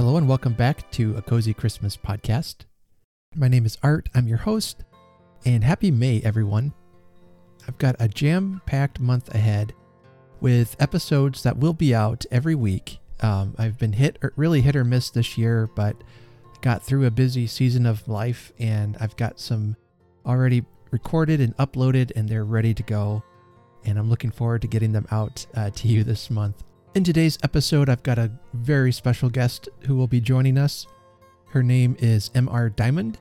Hello and welcome back to a Cozy Christmas podcast. My name is Art, I'm your host, and happy May, everyone. I've got a jam packed month ahead with episodes that will be out every week. Um, I've been hit, or really hit or miss this year, but got through a busy season of life, and I've got some already recorded and uploaded, and they're ready to go. And I'm looking forward to getting them out uh, to you this month. In today's episode, I've got a very special guest who will be joining us. Her name is M.R. Dimond,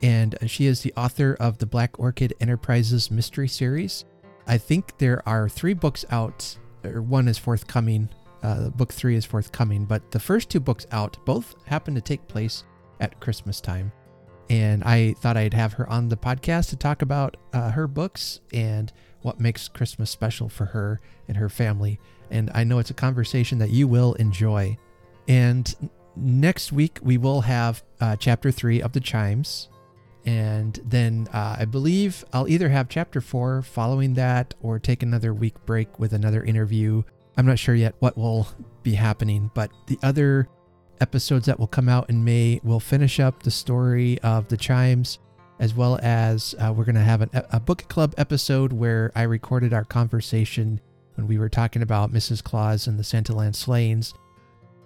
and she is the author of the Black Orchid Enterprises Mystery Series. I think there are three books out, or one is forthcoming. Uh, book three is forthcoming, but the first two books out both happen to take place at Christmas time. And I thought I'd have her on the podcast to talk about uh, her books and what makes Christmas special for her and her family. And I know it's a conversation that you will enjoy. And next week, we will have uh, chapter three of the Chimes. And then uh, I believe I'll either have chapter four following that or take another week break with another interview. I'm not sure yet what will be happening, but the other episodes that will come out in May will finish up the story of the chimes, as well as uh, we're going to have an, a book club episode where I recorded our conversation when we were talking about Mrs. Claus and the Santaland slayings.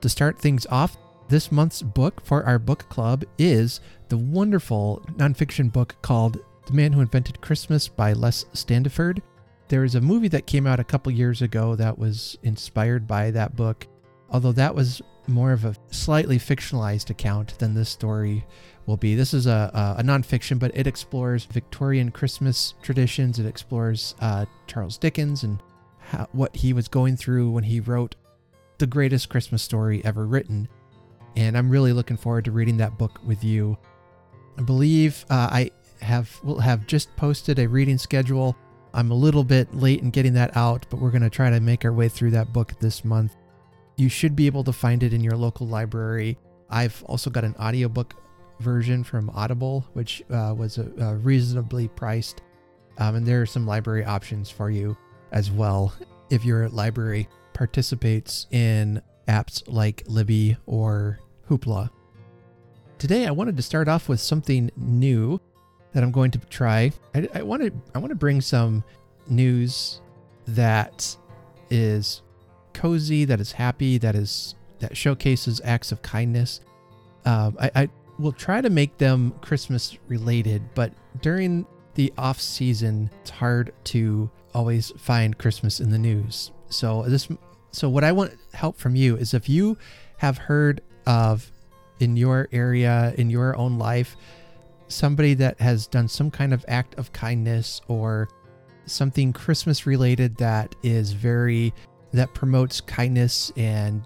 To start things off, this month's book for our book club is the wonderful nonfiction book called The Man Who Invented Christmas by Les Standiford. There is a movie that came out a couple years ago that was inspired by that book, although that was more of a slightly fictionalized account than this story will be. This is a, a, a nonfiction, but it explores Victorian Christmas traditions. It explores uh, Charles Dickens and how, what he was going through when he wrote the greatest Christmas story ever written and I'm really looking forward to reading that book with you. I believe uh, I have will have just posted a reading schedule. I'm a little bit late in getting that out, but we're going to try to make our way through that book this month. You should be able to find it in your local library. I've also got an audiobook version from Audible, which uh, was a, a reasonably priced. Um, and there are some library options for you as well if your library participates in apps like Libby or Hoopla. Today, I wanted to start off with something new that I'm going to try. I, I want to I want to bring some news that is cozy, that is happy, that is that showcases acts of kindness. Um, I, I will try to make them Christmas related, but during the off season, it's hard to always find Christmas in the news. So this so what I want help from you is if you have heard of in your area, in your own life, somebody that has done some kind of act of kindness or something Christmas related that is very that promotes kindness and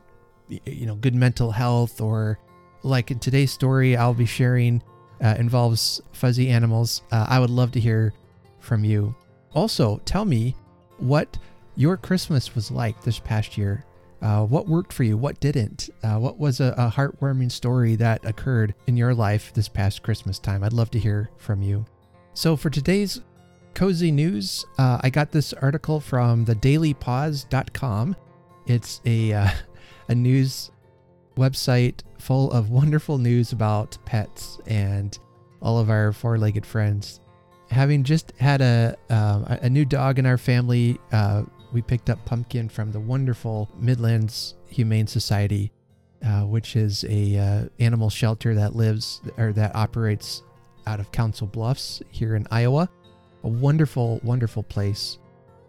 you know good mental health or like in today's story I'll be sharing uh, involves fuzzy animals. Uh, I would love to hear from you. Also, tell me what your Christmas was like this past year. Uh, what worked for you? What didn't? Uh, what was a, a, heartwarming story that occurred in your life this past Christmas time? I'd love to hear from you. So, for today's cozy news, uh, I got this article from thedailypaws.com. It's a, uh, a news website full of wonderful news about pets and all of our four legged friends. Having just had a, uh, a new dog in our family, uh, we picked up Pumpkin from the wonderful Midlands Humane Society, uh, which is a uh, animal shelter that lives or that operates out of Council Bluffs here in Iowa. A wonderful, wonderful place.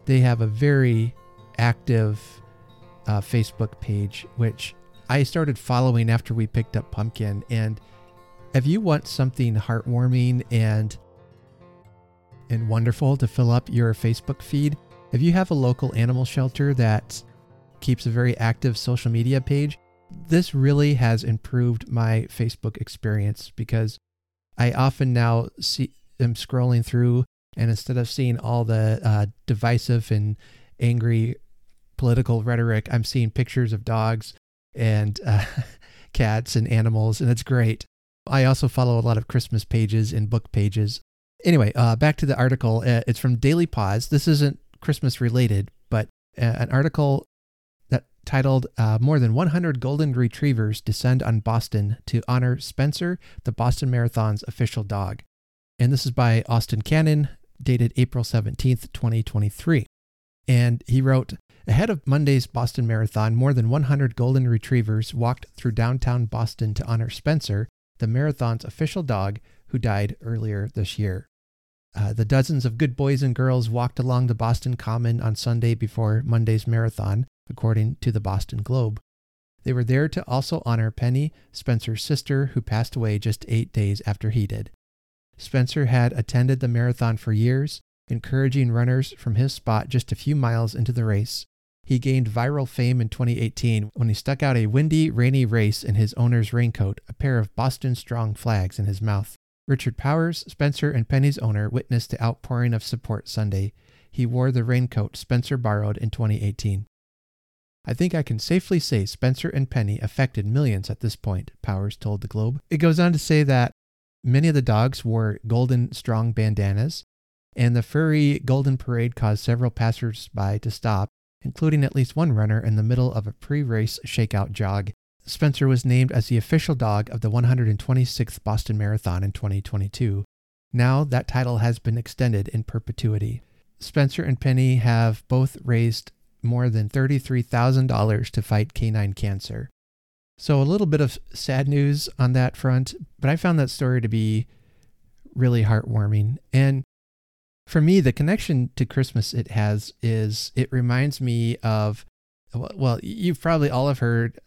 They have a very active uh, Facebook page, which I started following after we picked up Pumpkin. And if you want something heartwarming and and wonderful to fill up your Facebook feed, if you have a local animal shelter that keeps a very active social media page, this really has improved my Facebook experience because I often now see am scrolling through and instead of seeing all the uh, divisive and angry political rhetoric, I'm seeing pictures of dogs and uh, cats and animals, and it's great. I also follow a lot of Christmas pages and book pages. Anyway, uh, back to the article. Uh, it's from Daily Paws. This isn't Christmas related, but an article that titled uh, More Than 100 Golden Retrievers Descend on Boston to honor Spencer, the Boston Marathon's official dog. And this is by Austin Cannon, dated April 17th, 2023. And he wrote Ahead of Monday's Boston Marathon, more than 100 golden retrievers walked through downtown Boston to honor Spencer, the marathon's official dog, who died earlier this year. Uh, the dozens of good boys and girls walked along the Boston Common on Sunday before Monday's marathon, according to the Boston Globe. They were there to also honor Penny, Spencer's sister, who passed away just eight days after he did. Spencer had attended the marathon for years, encouraging runners from his spot just a few miles into the race. He gained viral fame in 2018 when he stuck out a windy, rainy race in his owner's raincoat, a pair of Boston Strong flags in his mouth. Richard Powers, Spencer and Penny's owner, witnessed the outpouring of support Sunday. He wore the raincoat Spencer borrowed in 2018. I think I can safely say Spencer and Penny affected millions at this point, Powers told the Globe. It goes on to say that many of the dogs wore golden strong bandanas, and the furry golden parade caused several passers-by to stop including at least one runner in the middle of a pre race shakeout jog. Spencer was named as the official dog of the 126th Boston Marathon in 2022. Now that title has been extended in perpetuity. Spencer and Penny have both raised more than $33,000 to fight canine cancer. So, a little bit of sad news on that front, but I found that story to be really heartwarming. And for me, the connection to Christmas it has is it reminds me of, well, you've probably all have heard.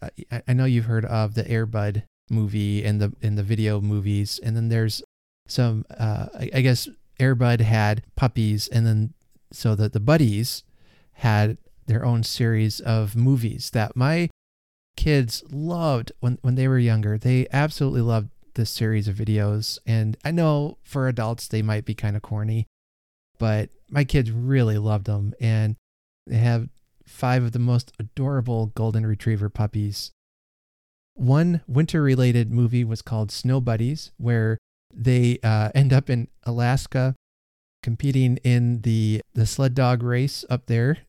I know you've heard of the Airbud movie and the in the video movies, and then there's some. Uh, I guess Airbud had puppies, and then so that the buddies had their own series of movies that my kids loved when when they were younger. They absolutely loved this series of videos, and I know for adults they might be kind of corny, but my kids really loved them and they have five of the most adorable golden retriever puppies. One winter related movie was called Snow Buddies, where they uh, end up in Alaska competing in the, the sled dog race up there,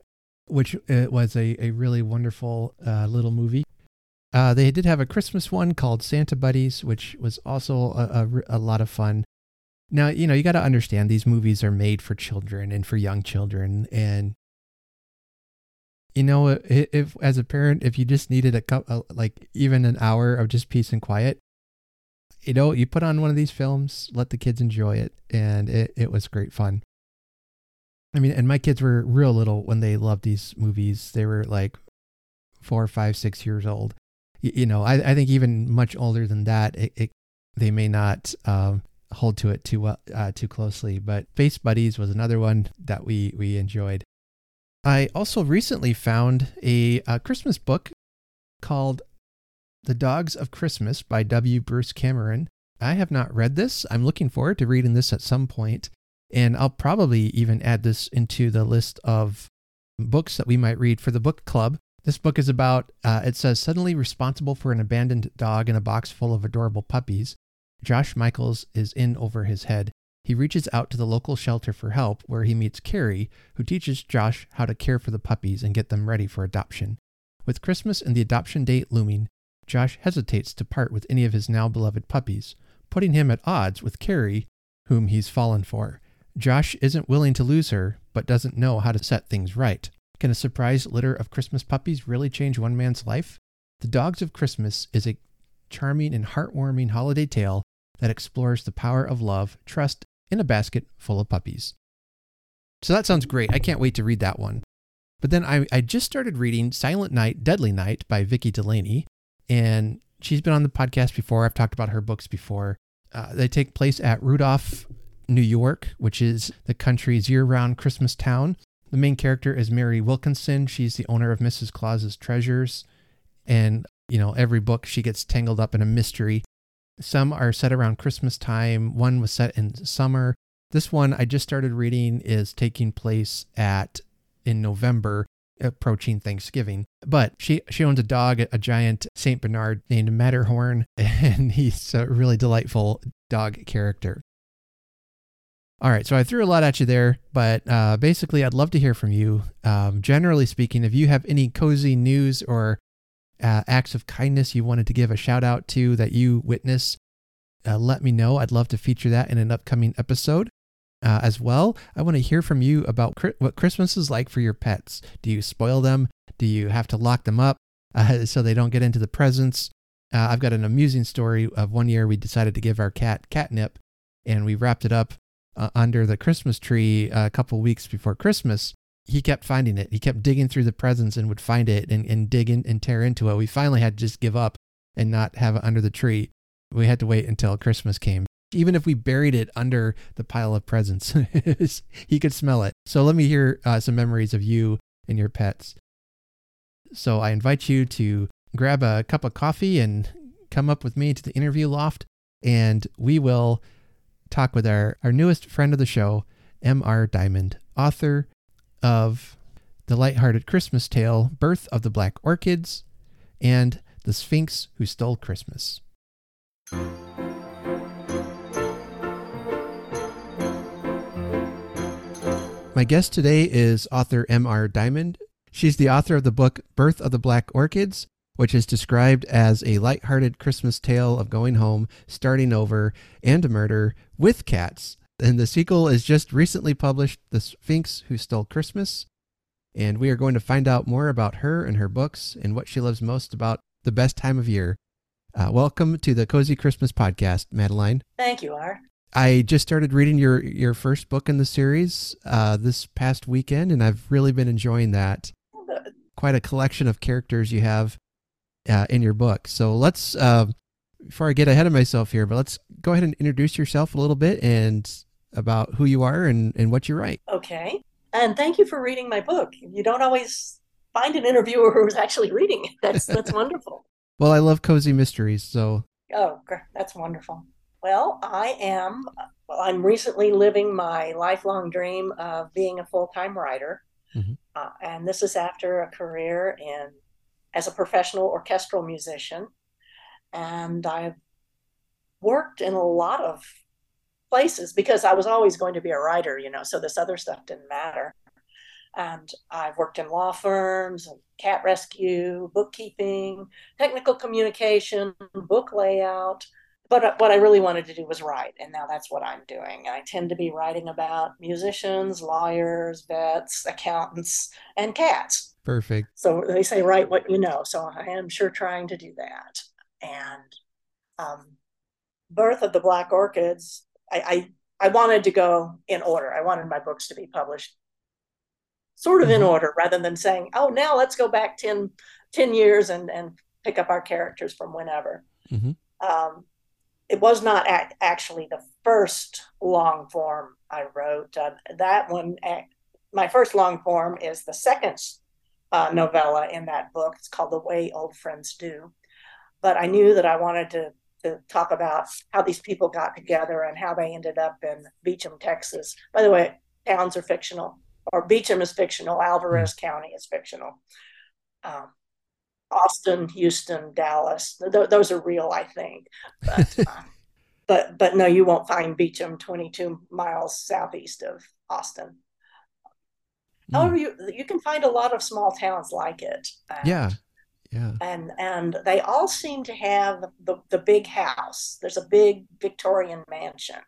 which uh, was a, a really wonderful uh, little movie. Uh, they did have a Christmas one called Santa Buddies, which was also a, a, a lot of fun. Now, you know, you got to understand these movies are made for children and for young children. And, you know, if, if as a parent, if you just needed a couple, like even an hour of just peace and quiet, you know, you put on one of these films, let the kids enjoy it. And it, it was great fun. I mean, and my kids were real little when they loved these movies. They were like four, five, six years old. You, you know, I, I think even much older than that, it, it they may not um, hold to it too well, uh, too closely. But Space Buddies was another one that we we enjoyed. I also recently found a, a Christmas book called The Dogs of Christmas by W. Bruce Cameron. I have not read this. I'm looking forward to reading this at some point, and I'll probably even add this into the list of books that we might read for the book club. This book is about, uh, it says, suddenly responsible for an abandoned dog in a box full of adorable puppies. Josh Michaels is in over his head. He reaches out to the local shelter for help, where he meets Carrie, who teaches Josh how to care for the puppies and get them ready for adoption. With Christmas and the adoption date looming, Josh hesitates to part with any of his now beloved puppies, putting him at odds with Carrie, whom he's fallen for. Josh isn't willing to lose her, but doesn't know how to set things right. Can a surprise litter of Christmas puppies really change one man's life? The Dogs of Christmas is a charming and heartwarming holiday tale that explores the power of love, trust in a basket full of puppies. So that sounds great. I can't wait to read that one. But then I, I just started reading Silent Night, Deadly Night by Vicki Delany. And she's been on the podcast before. I've talked about her books before. Uh, they take place at Rudolph, New York, which is the country's year round Christmas town. The main character is Merry Wilkinson. She's the owner of Mrs. Claus's Treasures. And, you know, every book she gets tangled up in a mystery some are set around Christmas time. One was set in summer. This one I just started reading is taking place at in November, approaching Thanksgiving. But she she owns a dog, a giant Saint Bernard named Matterhorn, and he's a really delightful dog character. All right, so I threw a lot at you there, but uh, basically, I'd love to hear from you. Um, generally speaking, if you have any cozy news or uh, acts of kindness you wanted to give a shout out to that you witness, uh, let me know. I'd love to feature that in an upcoming episode. Uh, as well, I want to hear from you about cri- what Christmas is like for your pets. Do you spoil them? Do you have to lock them up uh, so they don't get into the presents? Uh, I've got an amusing story of one year we decided to give our cat catnip, and we wrapped it up uh, under the Christmas tree a couple weeks before Christmas. He kept finding it. He kept digging through the presents and would find it and, and dig in and tear into it. We finally had to just give up and not have it under the tree. We had to wait until Christmas came. Even if we buried it under the pile of presents, he could smell it. So let me hear uh, some memories of you and your pets. So I invite you to grab a cup of coffee and come up with me to the interview loft, and we will talk with our, our newest friend of the show, M.R. Dimond, author of The Lighthearted Christmas Tale, Birth of the Black Orchids, and The Sphinx Who Stole Christmas. My guest today is author M.R. Dimond. She's the author of the book Birth of the Black Orchids, which is described as a light-hearted Christmas tale of going home, starting over, and a murder with cats. And the sequel is just recently published, The Sphinx Who Stole Christmas. And we are going to find out more about her and her books and what she loves most about the best time of year. Uh, welcome to the Cozy Christmas Podcast, Madeline. Thank you, R. I just started reading your your first book in the series uh, this past weekend, and I've really been enjoying that. Quite a collection of characters you have uh, in your book. So let's, uh, before I get ahead of myself here, but let's go ahead and introduce yourself a little bit and about who you are and, and what you write. Okay. And thank you for reading my book. You don't always find an interviewer who's actually reading it. That's that's wonderful. Well, I love cozy mysteries, so Oh, that's wonderful. Well, I am. Well, I'm recently living my lifelong dream of being a full-time writer, Mhm. uh, and this is after a career in as a professional orchestral musician, and I've worked in a lot of places because I was always going to be a writer, you know. So this other stuff didn't matter. And I've worked in law firms, and cat rescue, bookkeeping, technical communication, book layout. But what I really wanted to do was write, and now that's what I'm doing. I tend to be writing about musicians, lawyers, vets, accountants, and cats. perfect. So they say, write what you know. So I am sure trying to do that. And um, Birth of the Black Orchids, I, I, I wanted to go in order. I wanted my books to be published sort of in Mhm. order rather than saying, oh, now let's go back 10, 10 years and, and pick up our characters from whenever. Mhm. Um, it was not ac- actually the first long form I wrote. Uh, that one, ac- my first long form is the second uh, novella in that book. It's called The Way Old Friends Do. But I knew that I wanted to, to talk about how these people got together and how they ended up in Beecham, Texas. By the way, towns are fictional, or Beecham is fictional, Alvarez County is fictional. Um, Austin, Houston, Dallas, th- those are real, I think. But, uh, but but no, you won't find Beecham 22 miles southeast of Austin. However, you you can find a lot of small towns like it. Yeah. Yeah. and and they all seem to have the the big house. There's a big Victorian mansion,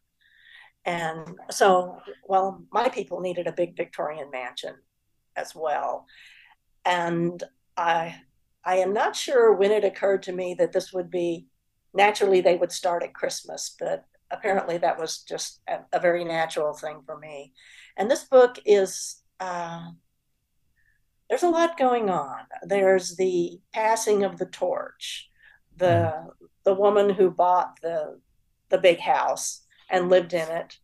and so well, my people needed a big Victorian mansion as well, and I I am not sure when it occurred to me that this would be naturally they would start at Christmas, but apparently that was just a, a very natural thing for me. And this book is uh, there's a lot going on. There's the passing of the torch, the the woman who bought the the big house and lived in it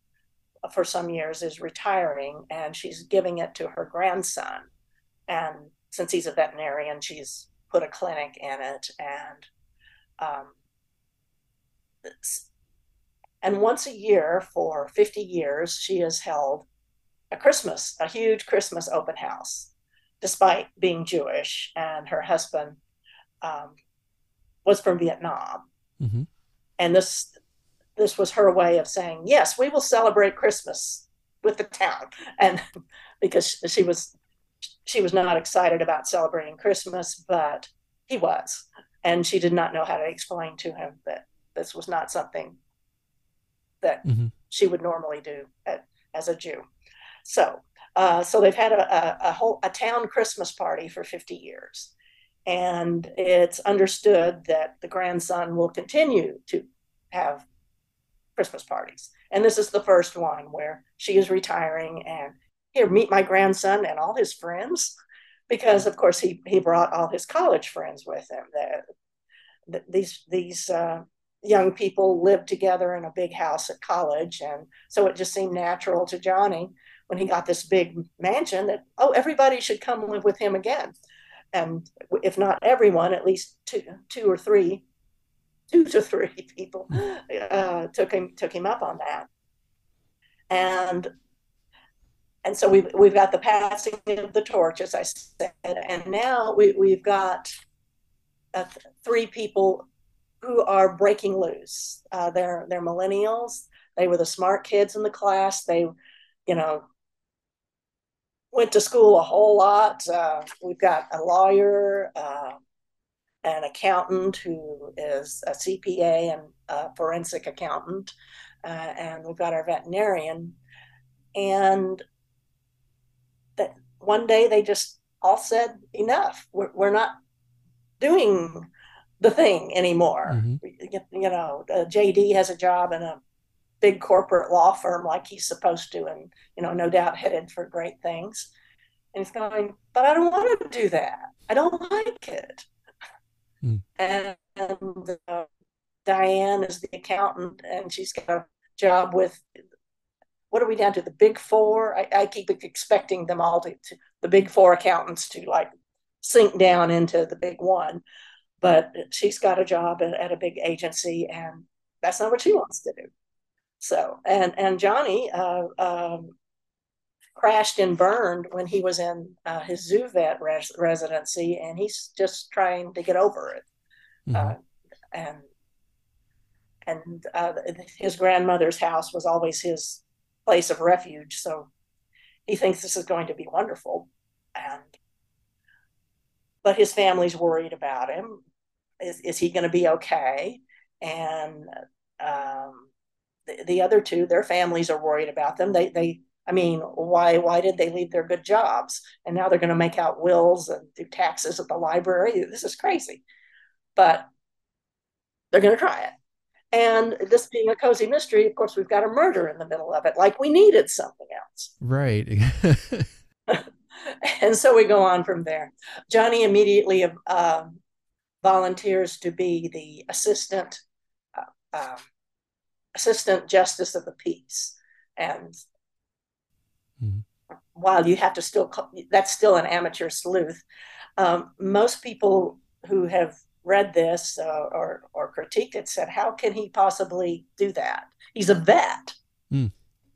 for some years is retiring, and she's giving it to her grandson. And since he's a veterinarian, she's put a clinic in it, and um, and once a year for 50 years, she has held a Christmas, a huge Christmas open house, despite being Jewish, and her husband um, was from Vietnam. hmm And this this was her way of saying, yes, we will celebrate Christmas with the town. And because she was she was not excited about celebrating Christmas, but he was. And she did not know how to explain to him that this was not something that mm-hmm. she would normally do at, as a Jew. So, uh, so they've had a, a, a, whole a town Christmas party for 50 years, and it's understood that the grandson will continue to have Christmas parties. And this is the first one where she is retiring and here meet my grandson and all his friends. Because of course he he brought all his college friends with him. That the, these these uh, young people lived together in a big house at college. And so it just seemed natural to johnny when he got this big mansion that oh everybody should come live with him again and if not everyone at least two two or three two to three people uh, took him took him up on that and and so we've we've got the passing of the torch, as I said, and now we we've got uh, three people who are breaking loose. Uh, they're they're millennials. They were the smart kids in the class. They, you know, went to school a whole lot. Uh, we've got a lawyer, uh, an accountant who is a CPA and a forensic accountant, uh, and we've got our veterinarian. And that one day they just all said enough we're, we're not doing the thing anymore mm-hmm. you, know uh, jd has a job in a big corporate law firm like he's supposed to and you know no doubt headed for great things. And he's going but i don't want to do that. I don't like it. Mm. and, and uh, diane is the accountant and she's got a job with what are we down to the big four? I, I keep expecting them all to, to, the big four accountants to like sink down into the big one. But she's got a job at, at a big agency and that's not what she wants to do so and and johnny uh, um, crashed and burned when he was in uh, his zoo vet res- residency and he's just trying to get over it mm-hmm. uh, and and uh, his grandmother's house was always his place of refuge. So he thinks this is going to be wonderful. And but his family's worried about him. Is, is he going to be okay? And um, the, the other two, their families are worried about them. They they I mean, why why did they leave their good jobs? And now they're going to make out wills and do taxes at the library. This is crazy. But they're going to try it. And this being a cozy mystery, of course, we've got a murder in the middle of it, like we needed something else. Right. and so we go on from there. Johnny immediately uh, volunteers to be the assistant uh, um, assistant justice of the peace, and mm-hmm. while you have to still that's still an amateur sleuth. Um, most people who have read this uh, or or critiqued it said, "How can he possibly do that? He's a vet." Mm.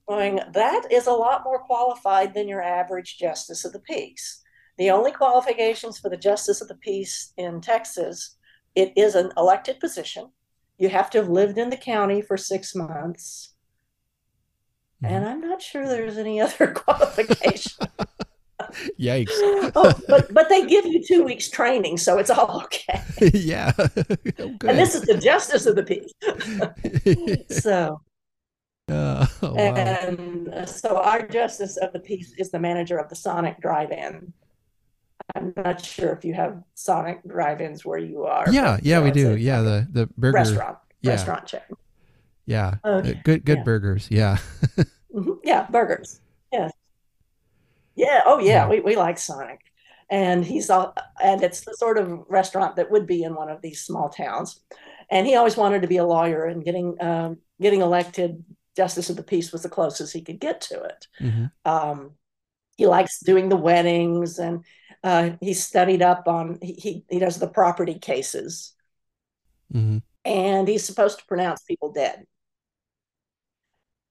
Going, that is a lot more qualified than your average justice of the peace. The only qualifications for the justice of the peace in Texas, it is an elected position. You have to have lived in the county for six months. Mm. And I'm not sure there's any other qualification. Yikes. oh, but but they give you two weeks training, so it's all okay. yeah. oh, and this is the justice of the peace. so uh, oh, wow. and uh, so our justice of the peace is the manager of the Sonic Drive-In. I'm not sure if you have Sonic Drive-ins where you are. Yeah, yeah, we do. Yeah, the the burger restaurant yeah. restaurant chain. Yeah. Uh, good good yeah. burgers. Yeah. mm-hmm. Yeah, burgers. Yes. Yeah. Oh, yeah. We, we like Sonic. And he's all, and it's the sort of restaurant that would be in one of these small towns. And he always wanted to be a lawyer, and getting um, getting elected justice of the peace was the closest he could get to it. Mm-hmm. Um, he likes doing the weddings, and uh, he studied up on he, he, does the property cases, mm-hmm. and he's supposed to pronounce people dead.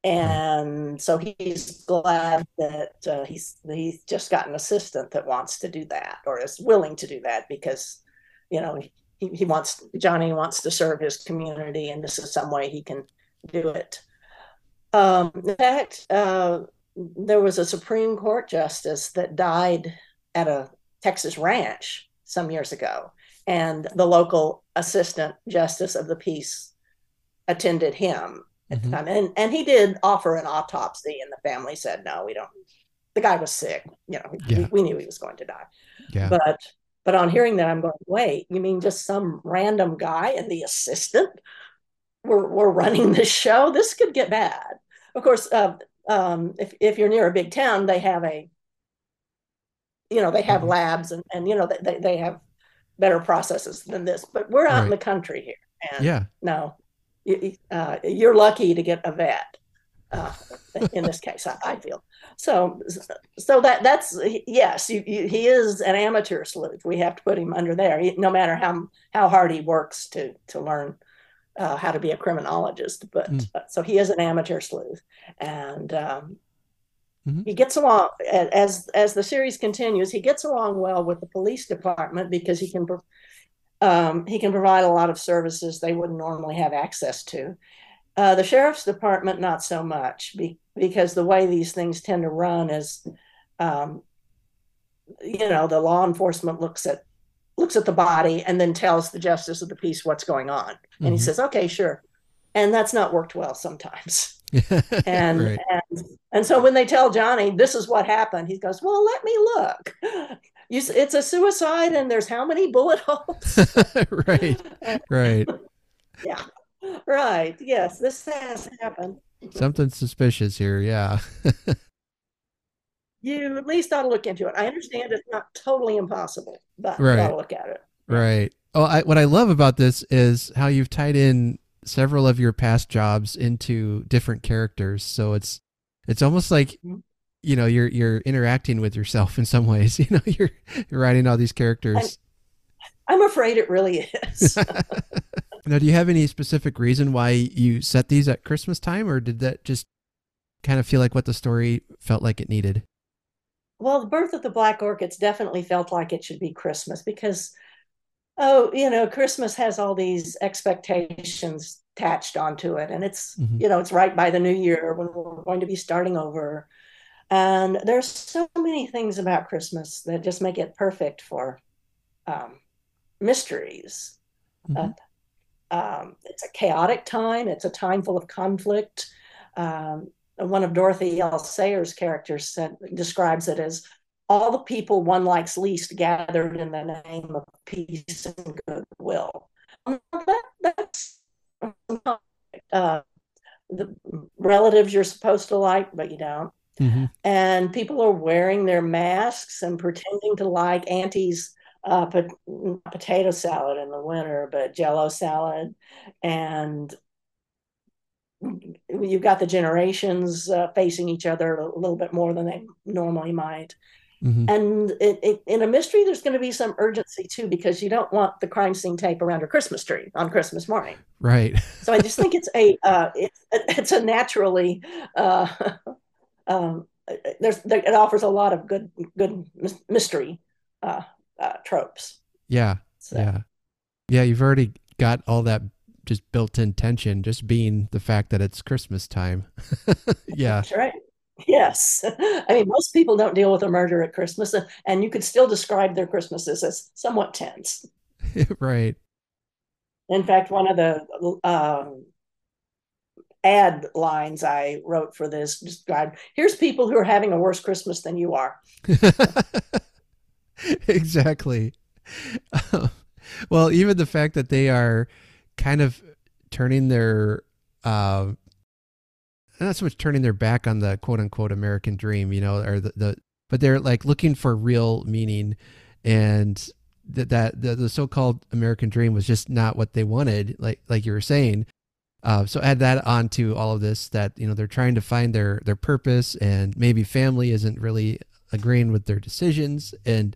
And so he's glad that uh, he's he's just got an assistant that wants to do that or is willing to do that because, you know, he, he wants Johnny wants to serve his community and this is some way he can do it. Um, in fact, uh, there was a Supreme Court justice that died at a Texas ranch some years ago, and the local assistant justice of the peace attended him at mm-hmm. the time, and and he did offer an autopsy, and the family said no, we don't. The guy was sick, you know. Yeah. We, we knew he was going to die, yeah. but but on hearing that, I'm going, wait, you mean just some random guy and the assistant were, were running this show? This could get bad. Of course, uh, um, if, if you're near a big town, they have a, you know, they have mm-hmm. labs and, and, you know, they, they have better processes than this, but we're out right. in the country here. And yeah. No, you, uh, you're lucky to get a vet uh, in this case, I, I, feel. So, so that that's yes, you, you, he is an amateur sleuth. We have to put him under there, he, no matter how how hard he works to to learn uh, how to be a criminologist. But mm. uh, so he is an amateur sleuth, and um, mm-hmm. he gets along as as the series continues. He gets along well with the police department because he can. Um, he can provide a lot of services they wouldn't normally have access to. Uh, the sheriff's department, not so much, be, because the way these things tend to run is, um, you know, the law enforcement looks at looks at the body and then tells the justice of the peace what's going on, and mm-hmm. he says, "Okay, sure," and that's not worked well sometimes. and, right. and and so when they tell Johnny this is what happened, he goes, "Well, let me look." You, it's a suicide, and there's how many bullet holes? right, right. yeah. Right. Yes, this has happened. Something suspicious here. Yeah. you at least ought to look into it. I understand it's not totally impossible, but right. you ought to look at it. Right. Oh, I, what I love about this is how you've tied in several of your past jobs into different characters. So it's it's almost like mm-hmm. you know you're you're interacting with yourself in some ways. You know, you're you're writing all these characters. I'm, I'm afraid it really is. Now, do you have any specific reason why you set these at Christmas time, or did that just kind of feel like what the story felt like it needed? Well, the birth of the Black Orchids definitely felt like it should be Christmas because, oh, you know, Christmas has all these expectations attached onto it, and it's mm-hmm. you know it's right by the new year when we're going to be starting over, and there's so many things about Christmas that just make it perfect for um, mysteries. Mm-hmm. Uh, um, it's a chaotic time. It's a time full of conflict. Um, one of Dorothy L. Sayers' characters said, describes it as all the people one likes least gathered in the name of peace and goodwill. That, that's uh, the relatives you're supposed to like, but you don't. Mm-hmm. And people are wearing their masks and pretending to like aunties uh, potato salad in the winter, but jello salad. And you've got the generations uh, facing each other a little bit more than they normally might. Mm-hmm. And it, it, in a mystery, there's going to be some urgency too, because you don't want the crime scene tape around your Christmas tree on Christmas morning. Right. so I just think it's a uh, it, it's a naturally uh, um, there's there, it offers a lot of good good mystery uh, uh, tropes. Yeah. So. Yeah. Yeah. You've already got all that just built in tension, just being the fact that it's Christmas time. yeah. That's right. Yes. I mean, most people don't deal with a murder at Christmas, and you could still describe their Christmases as somewhat tense. right. In fact, one of the um, ad lines I wrote for this described here's people who are having a worse Christmas than you are. exactly. well, even the fact that they are kind of turning their uh, not so much turning their back on the quote unquote American dream, you know, or the, the but they're like looking for real meaning and that that the, the so-called American dream was just not what they wanted, like like you were saying. Uh, so add that on to all of this that you know they're trying to find their their purpose and maybe family isn't really agreeing with their decisions and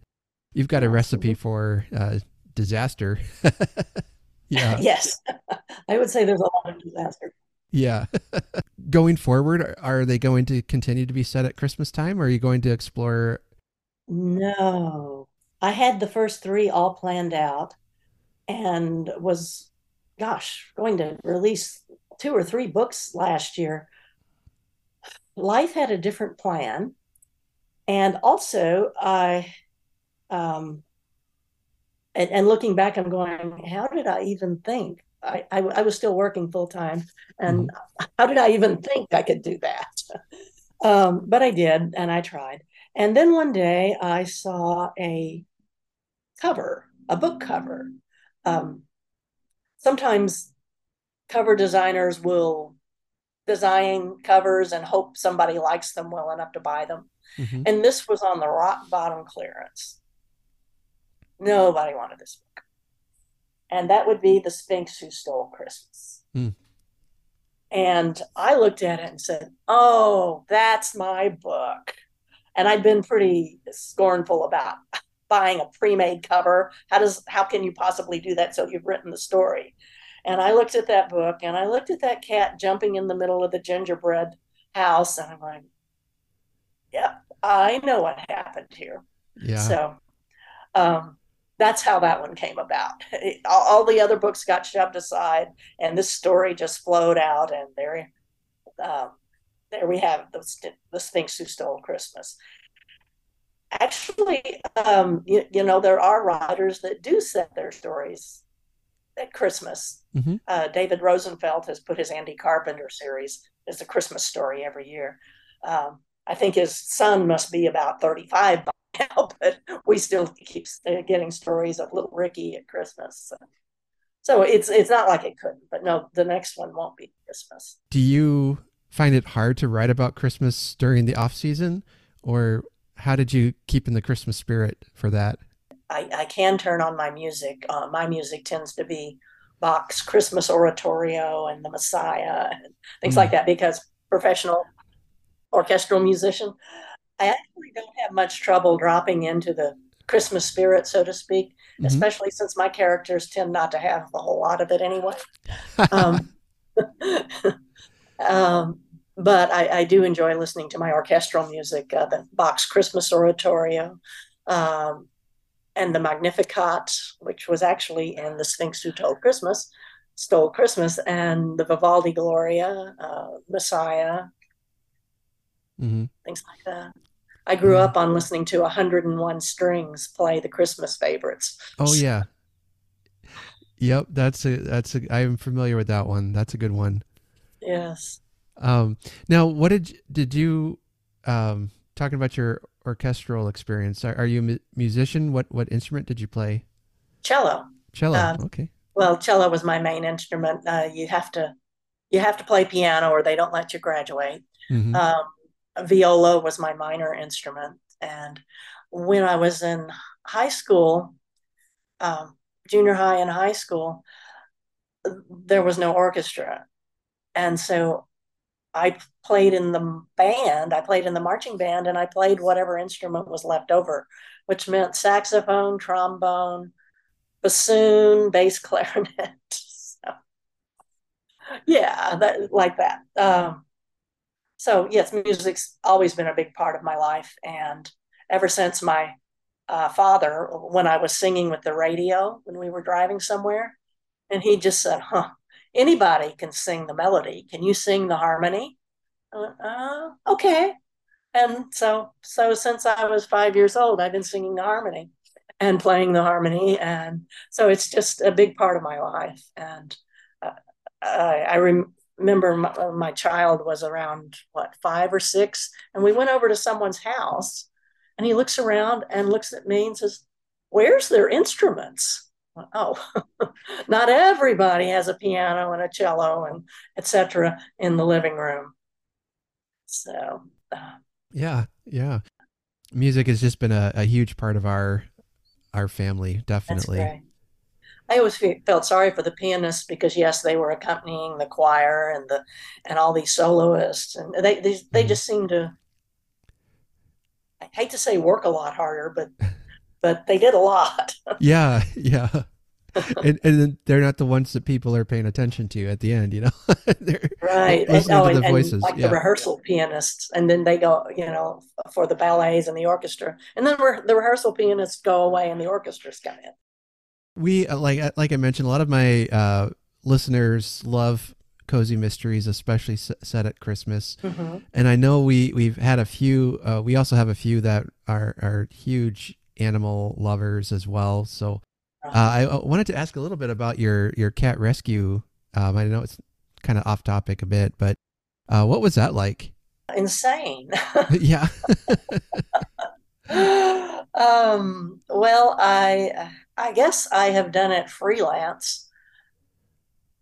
You've got a recipe for uh, disaster. yeah. Yes. I would say there's a lot of disaster. Yeah. going forward, are they going to continue to be set at Christmas time or are you going to explore? No. I had the first three all planned out and was, gosh, going to release two or three books last year, life had a different plan. And also, I, um, and, and looking back, I'm going, how did I even think? I, I, I was still working full time. And mm-hmm. how did I even think I could do that? um, but I did, and I tried. And then one day I saw a cover, a book cover. Um, sometimes cover designers will design covers and hope somebody likes them well enough to buy them. Mm-hmm. And this was on the rock bottom clearance. Nobody wanted this book. And that would be The Sphinx Who Stole Christmas. Mm. And I looked at it and said, Oh, that's my book. And I'd been pretty scornful about buying a pre-made cover. How does how can you possibly do that so you've written the story? And I looked at that book and I looked at that cat jumping in the middle of the gingerbread house and I'm like, Yep, I know what happened here. Yeah. So um that's how that one came about. all, all, the other books got shoved aside, and this story just flowed out, and there, um, there we have the, the Sphinx who stole Christmas. Actually, um, you, you, know, there are writers that do set their stories at Christmas. Mm-hmm. Uh, David Rosenfelt has put his Andy Carpenter series as a Christmas story every year. Um, I think his son must be about 35 by now, but we still keep getting stories of little Ricky at Christmas. So. so it's it's not like it couldn't, but no, the next one won't be Christmas. Do you find it hard to write about Christmas during the off season, or how did you keep in the Christmas spirit for that? I, I can turn on my music. Uh, my music tends to be Bach's Christmas Oratorio and the Messiah and things mm. like that because professional orchestral musician. I actually don't have much trouble dropping into the Christmas spirit, so to speak, mm-hmm. especially since my characters tend not to have a whole lot of it anyway. um, um, but I, I, do enjoy listening to my orchestral music, uh, the Bach's Christmas Oratorio, um, and the Magnificat, which was actually in the Sphinx Who Told Christmas, Stole Christmas, and the Vivaldi Gloria, uh, Messiah, mm-hmm. things like that. I grew up on listening to 101 strings play the Christmas favorites. Oh yeah. Yep, that's a that's a I'm familiar with that one. That's a good one. Yes. Um now what did did you um talking about your orchestral experience are, are you a musician what what instrument did you play cello cello um, okay well cello was my main instrument uh, you have to you have to play piano or they don't let you graduate mm-hmm. um, viola was my minor instrument. And when I was in high school, um, junior high and high school, there was no orchestra. And so I played in the band, I played in the marching band, and I played whatever instrument was left over, which meant saxophone, trombone, bassoon, bass clarinet. so, yeah, that, like that. Um, so yes, music's always been a big part of my life, and ever since my uh, father, when I was singing with the radio when we were driving somewhere, and he just said, "Huh, anybody can sing the melody. Can you sing the harmony?" Uh, okay. And so, so since I was five years old, I've been singing the harmony and playing the harmony, and so it's just a big part of my life. And uh, I, I rem- remember my, uh, my, child was around what five or six? And we went over to someone's house and he looks around and looks at me and says where's their instruments? Oh not everybody has a piano and a cello and etc in the living room. So uh, yeah yeah. Music has just been a, a huge part of our our family definitely I always felt sorry for the pianists because yes, they were accompanying the choir and the and all these soloists, and they they, they mm-hmm. just seemed to. I hate to say work a lot harder, but but they did a lot. yeah, yeah. and, and they're not the ones that people are paying attention to at the end, you know. right. And, oh, and, and like yeah. the rehearsal pianists, and then they go, you know, for the ballets and the orchestra, and then re- the rehearsal pianists go away, and the orchestras come in we uh, like uh, like I mentioned, a lot of my uh, listeners love cozy mysteries, especially set at Christmas. hmm And I know we we've had a few. Uh, we also have a few that are are huge animal lovers as well. So uh, I uh, wanted to ask a little bit about your your cat rescue. Um, I know it's kind of off topic a bit, but uh, what was that like? Insane. yeah. um, well, I I guess I have done it freelance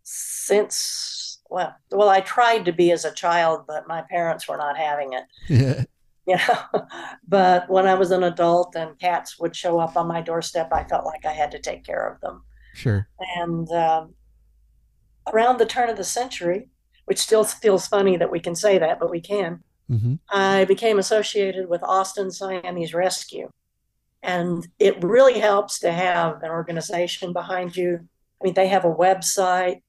since well, well, I tried to be as a child, but my parents were not having it. yeah. You know, but when I was an adult and cats would show up on my doorstep, I felt like I had to take care of them. Sure. And um, around the turn of the century, which still feels funny that we can say that, but we can, hmm I became associated with Austin Siamese Rescue. And it really helps to have an organization behind you. I mean, they have a website,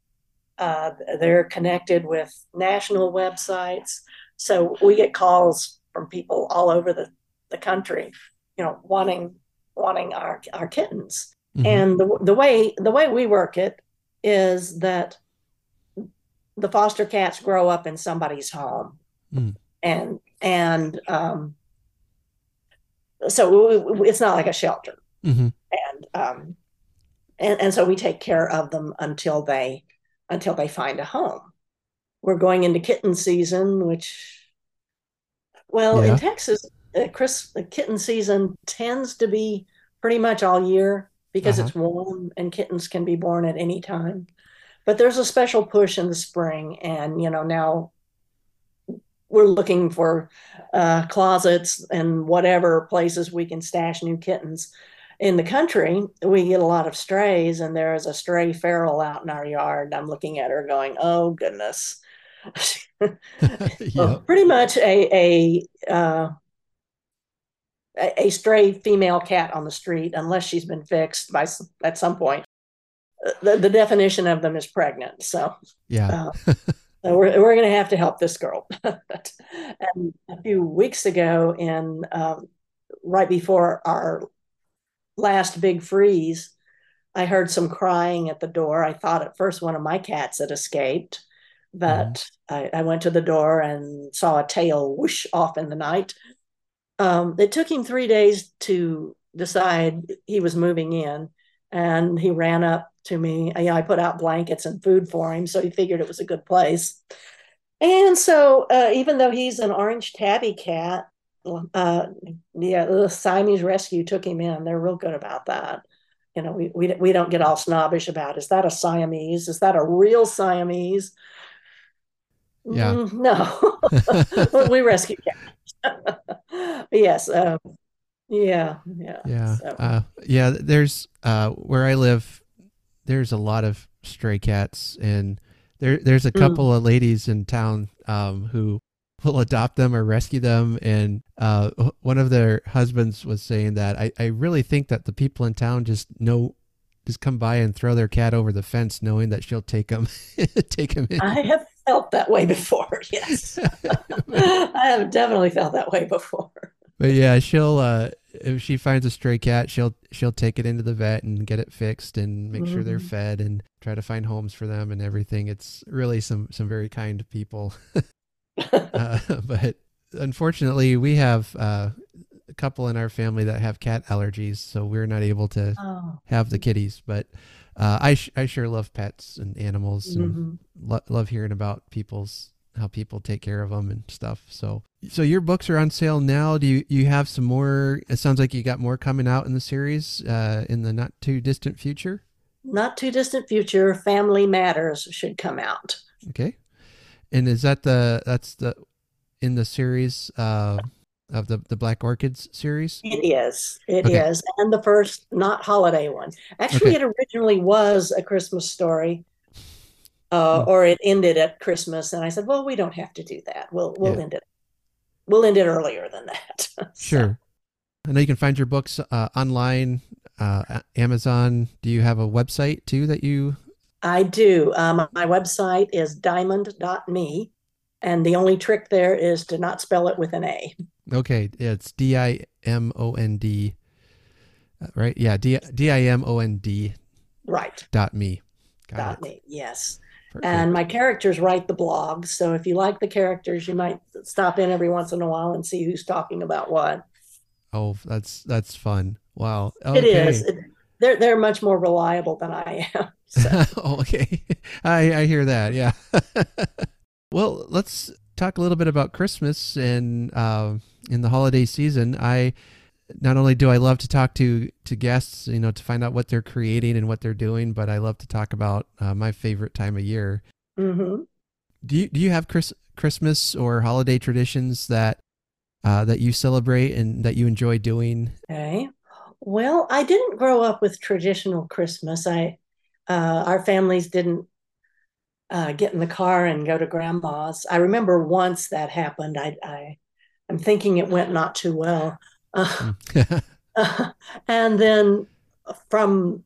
uh, they're connected with national websites. So we get calls from people all over the, the country, you know, wanting wanting our, our kittens. Mhm. And the, the way the way we work it is that the foster cats grow up in somebody's home, Mm. and and um, so it's not like a shelter, Mhm. and um, and and so we take care of them until they until they find a home. We're going into kitten season, which well Yeah. in Texas, uh, Chris, the kitten season tends to be pretty much all year because Uh-huh. it's warm and kittens can be born at any time. But there's a special push in the spring, and you know now we're looking for uh, closets and whatever places we can stash new kittens. In the country, we get a lot of strays, and there is a stray feral out in our yard. I'm looking at her, going, "Oh goodness." yeah. Pretty much a a, uh, a a stray female cat on the street, unless she's been fixed by at some point. Uh, The, the definition of them is pregnant, so Yeah. uh, so we're we're going to have to help this girl. But, and a few weeks ago, in um, right before our last big freeze, I heard some crying at the door. I thought at first one of my cats had escaped, but I, I went to the door and saw a tail whoosh off in the night. Um, it took him three days to decide he was moving in, and he ran up to me. I, I put out blankets and food for him, so he figured it was a good place. And so, uh, even though he's an orange tabby cat, uh, yeah, the Siamese Rescue took him in. They're real good about that. You know, we, we we don't get all snobbish about is that a Siamese? Is that a real Siamese? Yeah. Mm, no, we rescue cats. yes, um, yeah, yeah. Yeah. So, Uh, yeah. There's uh, where I live. There's a lot of stray cats, and there there's a Mm. couple of ladies in town um, who will adopt them or rescue them. And uh, one of their husbands was saying that I, I really think that the people in town just know just come by and throw their cat over the fence, knowing that she'll take them take him in. I have felt that way before. Yes, I have definitely felt that way before. But yeah, she'll uh if she finds a stray cat, she'll she'll take it into the vet and get it fixed and make sure they're Mhm. fed and try to find homes for them and everything. It's really some some very kind people. uh, but unfortunately, we have uh, a couple in our family that have cat allergies, so we're not able to Oh, have the kitties. But uh, I sh- I sure love pets and animals and mhm. lo- love hearing about people's how people take care of them and stuff. So, so your books are on sale now. Do you you have some more? It sounds like you got more coming out in the series uh, in the not too distant future. Not too distant future, Family Matters should come out. Okay, and is that the that's the in the series uh, of the the Black Orchids series? It is. It is, Okay. And the first not holiday one. Actually, Okay. it originally was a Christmas story. Uh, Hmm. or it ended at Christmas, and I said, "Well, we don't have to do that. We'll we'll Yeah. end it. We'll end it earlier than that." So, Sure. I know you can find your books uh, online, uh, Amazon. Do you have a website too that you? I do. Um, my website is dimond.me, and the only trick there is to not spell it with an A. Okay, yeah, it's D I M O N D, uh, right? Yeah, D D I M O N D Right. dot me. Got me. Yes. Perfect. And my characters write the blogs. So if you like the characters, you might stop in every once in a while and see who's talking about what. Oh, that's that's fun. Wow. Okay. It is. They're they're much more reliable than I am. So. oh, okay. I I hear that. Yeah. well, let's talk a little bit about Christmas and uh, in the holiday season. I not only do I love to talk to to guests, you know, to find out what they're creating and what they're doing, but I love to talk about uh, my favorite time of year. Mm-hmm. Do you do you have Chris, Christmas or holiday traditions that uh, that you celebrate and that you enjoy doing? Okay. Well, I didn't grow up with traditional Christmas. I uh, our families didn't uh, get in the car and go to grandma's. I remember once that happened. I, I I'm thinking it went not too well. Uh, and then from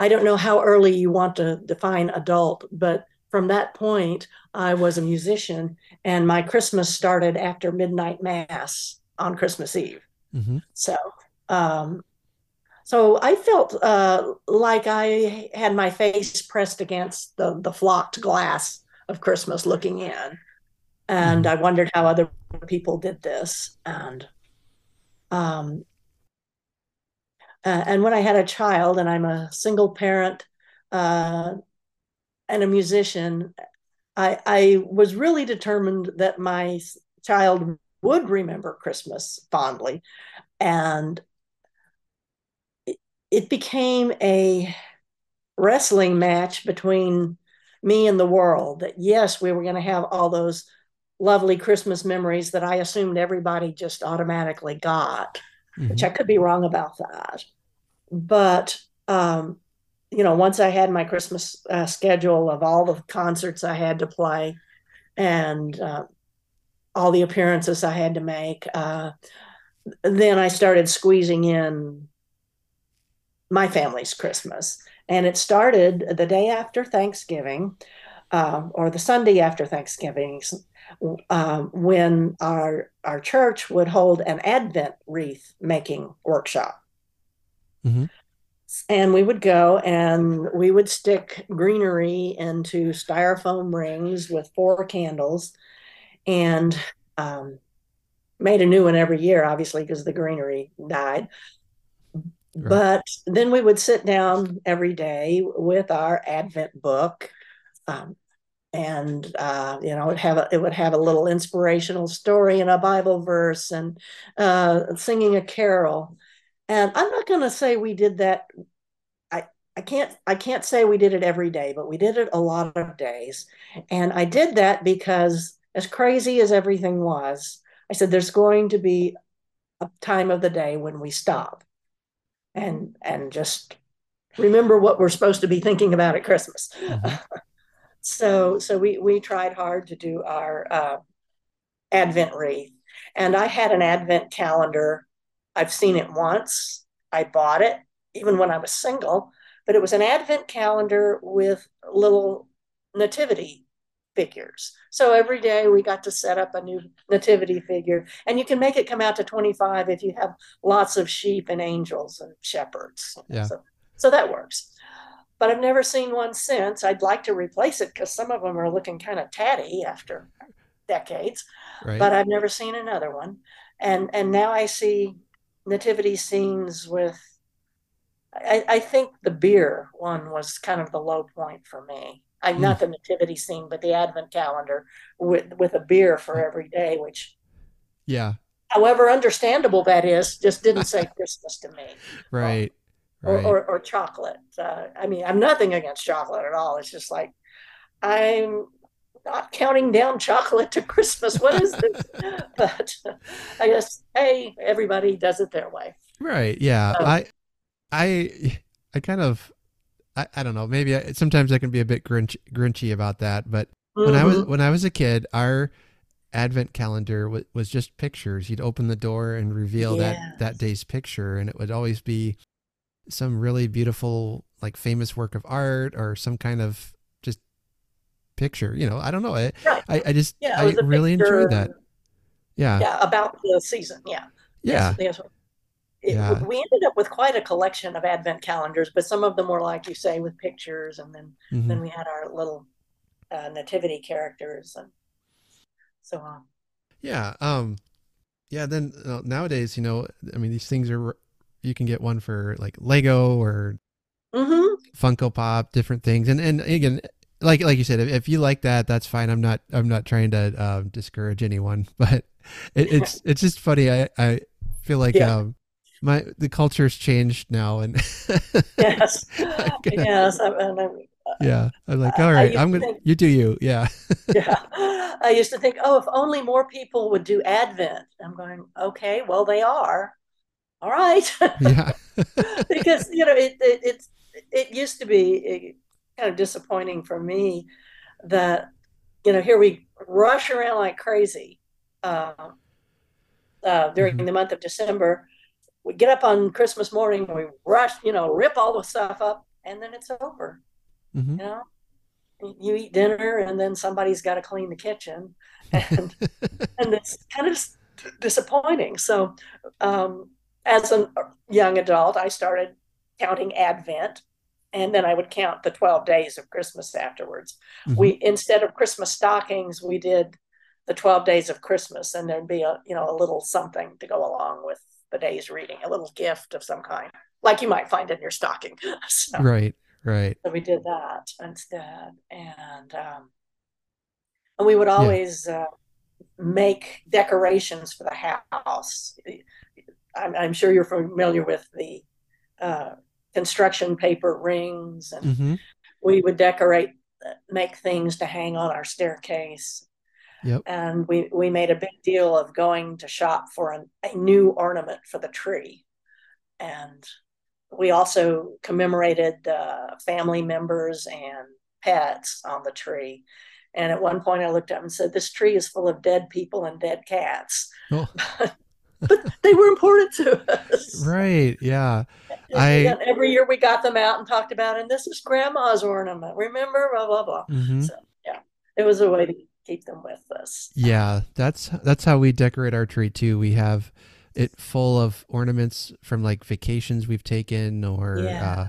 I don't know how early you want to define adult, but from that point, I was a musician, and my Christmas started after midnight mass on Christmas Eve. Mm-hmm. So, um, so I felt uh, like I had my face pressed against the the flocked glass of Christmas, looking in, and mm-hmm. I wondered how other people did this, and um, uh, and when I had a child, and I'm a single parent uh, and a musician, I, I was really determined that my child would remember Christmas fondly. And it, it became a wrestling match between me and the world that, yes, we were going to have all those lovely Christmas memories that I assumed everybody just automatically got, mm-hmm. which I could be wrong about that. But, um, you know, once I had my Christmas uh, schedule of all the concerts I had to play and uh, all the appearances I had to make, uh, then I started squeezing in my family's Christmas. And it started the day after Thanksgiving. Uh, or the Sunday after Thanksgiving, um, when our our church would hold an Advent wreath making workshop. Mm-hmm. And we would go and we would stick greenery into styrofoam rings with four candles and um, made a new one every year, obviously, because the greenery died. Right. But then we would sit down every day with our Advent book, um, and uh, you know it have a, it would have a little inspirational story and a Bible verse and uh, singing a carol. And I'm not going to say we did that. I I can't I can't say we did it every day, but we did it a lot of days. And I did that because as crazy as everything was, I said there's going to be a time of the day when we stop and and just remember what we're supposed to be thinking about at Christmas. Mm-hmm. So so we we tried hard to do our uh, Advent wreath, and I had an Advent calendar. I've seen it once. I bought it even when I was single, but it was an Advent calendar with little nativity figures. So every day we got to set up a new nativity figure, and you can make it come out to 25 if you have lots of sheep and angels and shepherds. Yeah. So, so that works but I've never seen one since. I'd like to replace it because some of them are looking kind of tatty after decades, right. but I've never seen another one. And and now I see nativity scenes with. I, I think the beer one was kind of the low point for me. I mm. not the nativity scene, but the advent calendar with with a beer for every day, which yeah. However understandable that is, just didn't say Christmas to me. Right. Um, right. or, or, or, chocolate. Uh, I mean, I'm nothing against chocolate at all. It's just like I'm not counting down chocolate to Christmas. What is this? but I guess hey, everybody does it their way. Right. Yeah. Um, I I I kind of I, I don't know. Maybe I, sometimes I can be a bit grinch, grinchy about that. But mm-hmm. when I was mm-hmm. when I was a kid, our advent calendar w- was just pictures. You'd open the door and reveal yes. that that day's picture, and it would always be some really beautiful like famous work of art or some kind of just picture you know i don't know i I, I, just yeah, i really enjoyed that yeah yeah about the season yeah yeah yes, it, yeah. we ended up with quite a collection of advent calendars, but some of them were like you say with pictures, and then mm-hmm. then we had our little uh, nativity characters and so on. Yeah. Um. Yeah. Then uh, nowadays, you know, I mean, these things are you can get one for like Lego or mm-hmm. Funko Pop, different things, and and again, like like you said, if, if, you like that, that's fine. I'm not I'm not trying to uh, discourage anyone, but it, it's it's just funny. I I feel like yeah. um, my the culture's changed now, and yes, gonna, yes, I'm, I'm, uh, yeah, I'm like, all right, I'm gonna think, you do you, yeah, yeah. I used to think, oh, if only more people would do Advent. I'm going, okay, well, they are. All right, yeah, because you know it, it it's it used to be kind of disappointing for me that you know here we rush around like crazy uh, uh, during mm-hmm. the month of December. We get up on Christmas morning, we rush, you know, rip all the stuff up, and then it's over. Mm-hmm. You know, you eat dinner, and then somebody's got to clean the kitchen, and and it's kind of disappointing. So, um, as a young adult, I started counting Advent and then I would count the 12 days of Christmas afterwards. Mm-hmm. We instead of Christmas stockings, we did the 12 days of Christmas and there'd be a, you know, a little something to go along with the day's reading, a little gift of some kind, like you might find in your stocking. so, right, right. So we did that instead. And um and we would always yeah. uh, make decorations for the house. I'm, I'm sure you're familiar with the uh, construction paper rings and mm-hmm. we would decorate make things to hang on our staircase yep. and we we made a big deal of going to shop for an, a new ornament for the tree and we also commemorated uh, family members and pets on the tree and at one point i looked up and said this tree is full of dead people and dead cats oh. but they were important to us. Right. Yeah. I every year we got them out and talked about, and this is grandma's ornament. Remember, blah blah blah. Mm-hmm. So yeah, it was a way to keep them with us. Yeah, that's that's how we decorate our tree too. We have it full of ornaments from like vacations we've taken or yeah.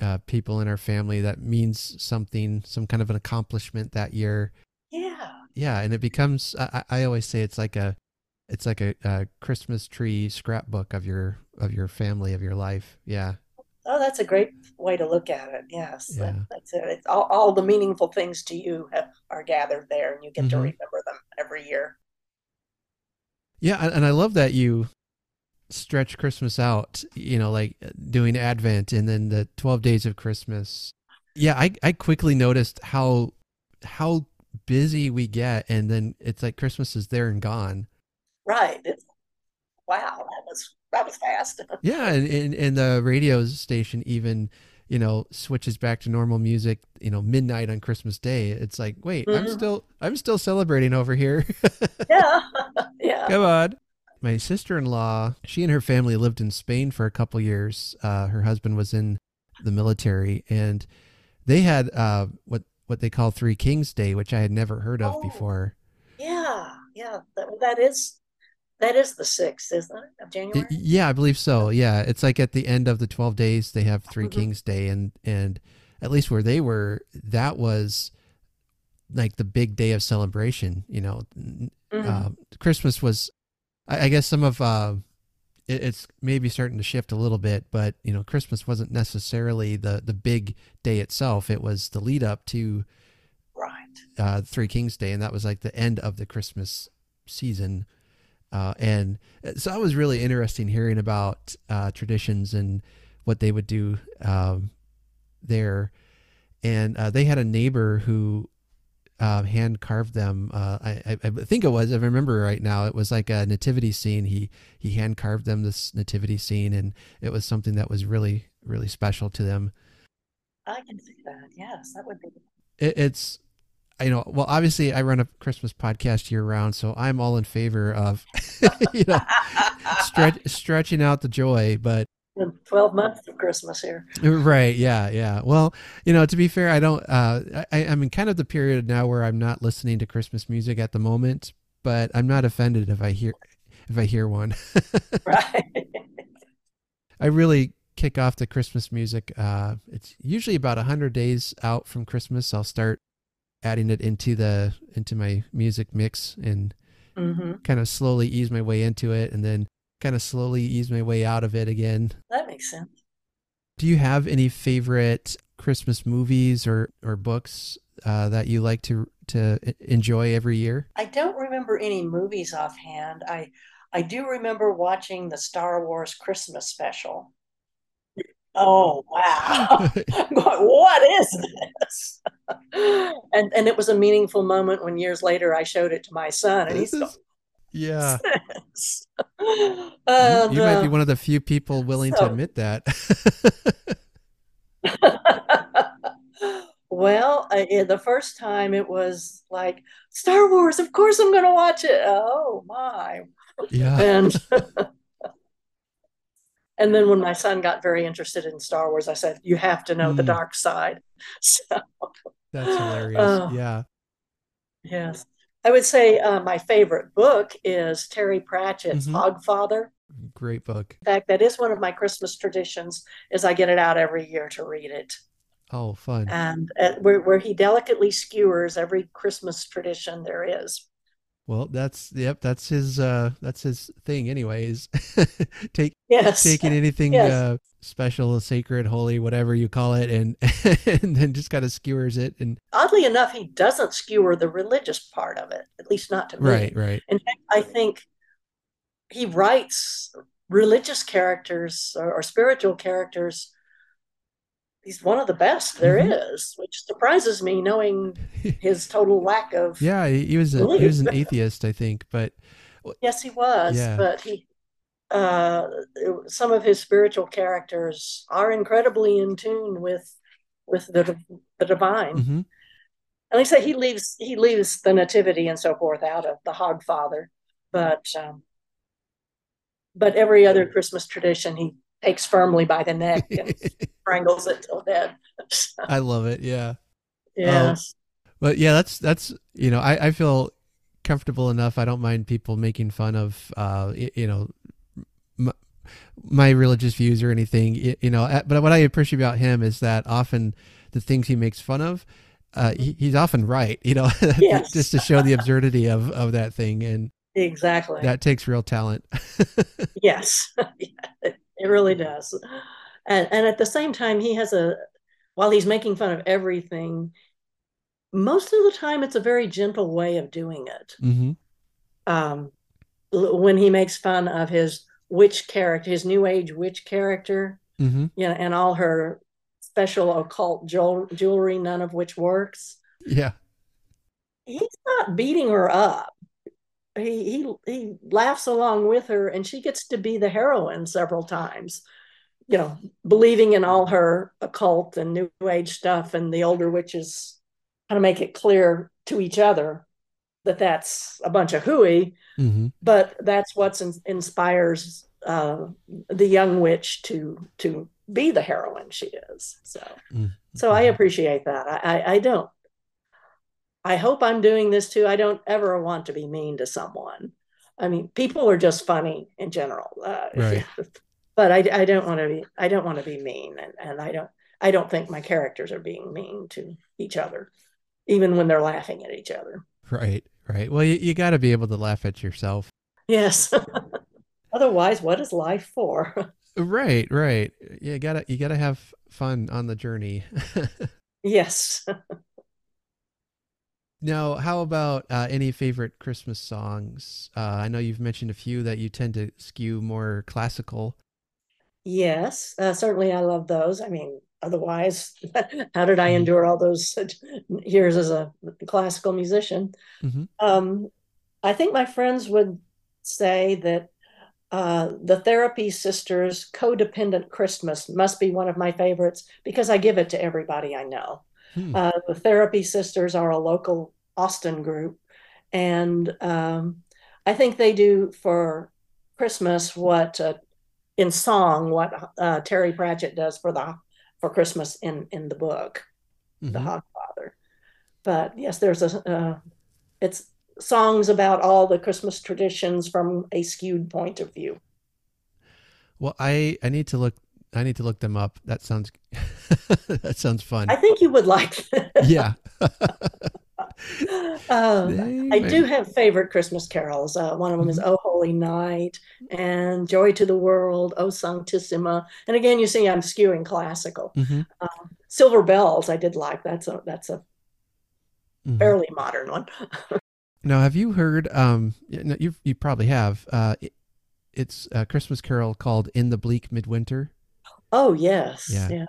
uh, uh, people in our family that means something, some kind of an accomplishment that year. Yeah. Yeah, and it becomes. I, I always say it's like a it's like a, a, Christmas tree scrapbook of your of your family of your life. Yeah. Oh, that's a great way to look at it. Yes, yeah. That, that's it. It's all, all the meaningful things to you have, are gathered there, and you get mm-hmm. to remember them every year. Yeah, and I love that you stretch Christmas out. You know, like doing Advent and then the twelve days of Christmas. Yeah, I I quickly noticed how how busy we get, and then it's like Christmas is there and gone right. It's, wow, that was that was fast. yeah, and, and and the radio station even you know switches back to normal music you know midnight on christmas day. It's like wait mm-hmm. i'm still i'm still celebrating over here. Yeah. Yeah. Come on. My sister-in-law she and her family lived in spain for a couple years. Uh, her husband was in the military and they had uh, what what they call three kings day which i had never heard of oh, before. Yeah yeah that, that is that is the sixth, isn't it, of January? Yeah, I believe so. Yeah, it's like at the end of the twelve days they have 3 mm-hmm. Kings Day, and and at least where they were, that was like the big day of celebration. You know, mm-hmm. uh, Christmas was, I, I, guess some of uh, it, it's maybe starting to shift a little bit, but you know, Christmas wasn't necessarily the the big day itself. It was the lead up to right uh, Three Kings Day, and that was like the end of the Christmas season. Uh, and so it was really interesting hearing about uh, traditions and what they would do um, there. And uh, they had a neighbor who um, hand carved them. Uh, I, I, think it was, if I remember right now, it was like a nativity scene. He he hand carved them this nativity scene, and it was something that was really really special to them. I can see that. Yes, that would be. It, it's you know, well, obviously I run a Christmas podcast year round, so I'm all in favor of, you know, stretch, stretching out the joy, but 12 months of Christmas here. Right. Yeah. Yeah. Well, you know, to be fair, I don't, uh, I, I'm in kind of the period now where I'm not listening to Christmas music at the moment, but I'm not offended if I hear, if I hear one. right. I really kick off the Christmas music. Uh, it's usually about a hundred days out from Christmas. I'll start adding it into the into my music mix and hmm kind of slowly ease my way into it, and then kind of slowly ease my way out of it again. That makes sense. Do you have any favorite Christmas movies or or books uh, that you like to to enjoy every year? I don't remember any movies offhand. I I do remember watching the Star Wars Christmas special. Oh wow. Going, what is this? and and it was a meaningful moment when years later I showed it to my son and This he's is- yeah. this? You, And, you might be uh, one of the few people willing to admit that. well, I, the first time it was like Star Wars, of course I'm going to watch it. Oh my. yeah. And and then when my son got very interested in Star Wars, I said, "You have to know the Mm. dark side." So, That's hilarious. Oh. yeah. yes, I would say uh, my favorite book is Terry Pratchett's Mhm. Hogfather. Great book. In fact, that is one of my Christmas traditions. Is I get it out every year to read it. Oh, fun. and uh, where, where he delicately skewers every Christmas tradition there is. Well, that's yep, that's his uh that's his thing anyways. Take Yes. taking anything Yes. uh special, sacred, holy, whatever you call it and and then just kind of skewers it and Oddly enough, he doesn't skewer the religious part of it, at least not to me. right, right. In fact, I think he writes religious characters or, or spiritual characters. He's one of the best there is, Mhm. which surprises me, knowing his total lack of. Yeah, he, he was a, he was an atheist, I think, but Yes, he was, Yeah. but he. Uh, some of his spiritual characters are incredibly in tune with with the the divine. mhm. And like I say, he leaves he leaves the nativity and so forth out of the Hogfather, but um, but every other Christmas tradition he takes firmly by the neck and strangles it till dead. So, I love it. Yeah. yes, But yeah, that's that's you know, I I feel comfortable enough. I don't mind people making fun of uh you know my religious views or anything, y- you know. But what I appreciate about him is that often the things he makes fun of, uh, he, he's often right, you know, Yes. just to show the absurdity of of that thing, and exactly. that takes real talent. Yes, it, it really does. And and at the same time, he has a while he's making fun of everything. Most of the time, it's a very gentle way of doing it. hmm um, when he makes fun of his witch character, his new age witch character, hmm you know, and all her special occult jewelry, none of which works. Yeah. He's not beating her up. He he he laughs along with her, and she gets to be the heroine several times. You know, believing in all her occult and new age stuff, and the older witches kind of make it clear to each other that that's a bunch of hooey. hmm but that's what's in, inspires uh, the young witch to to be the heroine she is. So Mm. so I appreciate that. I, I I don't. I hope I'm doing this too. I don't ever want to be mean to someone. I mean, people are just funny in general. Uh, Right. But I, I don't want to be I don't want to be mean, and, and I don't I don't think my characters are being mean to each other, even when they're laughing at each other. Right. Right. Well, you, you got to be able to laugh at yourself. Yes. Otherwise, what is life for? Right. Right. You gotta you gotta have fun on the journey. yes. Now, how about uh, any favorite Christmas songs? Uh, I know you've mentioned a few that you tend to skew more classical. Yes. Uh, certainly, I love those. I mean, otherwise, how did I Mhm. endure all those years as a classical musician? Mhm. Um, I think my friends would say that uh, the Therapy Sisters Codependent Christmas must be one of my favorites because I give it to everybody I know. Hmm. Uh, the Therapy Sisters are a local Austin group, and um, I think they do for Christmas what uh, in song what uh, Terry Pratchett does for the for Christmas in in the book, The Mhm. Hogfather. But yes, there's a uh, it's songs about all the Christmas traditions from a skewed point of view. Well, I I need to look I need to look them up. That sounds that sounds fun. I think you would like them. yeah. Uh, They I do have favorite Christmas carols. Uh, one of them is Mm-hmm. "Oh Holy Night" and "Joy to the World," "O Sanctissima." And again, you see, I'm skewing classical. Mhm, "Silver Bells," I did like. That's a that's a mhm. fairly modern one. Now, have you heard? Um, you you probably have. Uh, it- it's a Christmas carol called "In the Bleak Midwinter." Oh yes, Yeah. yeah.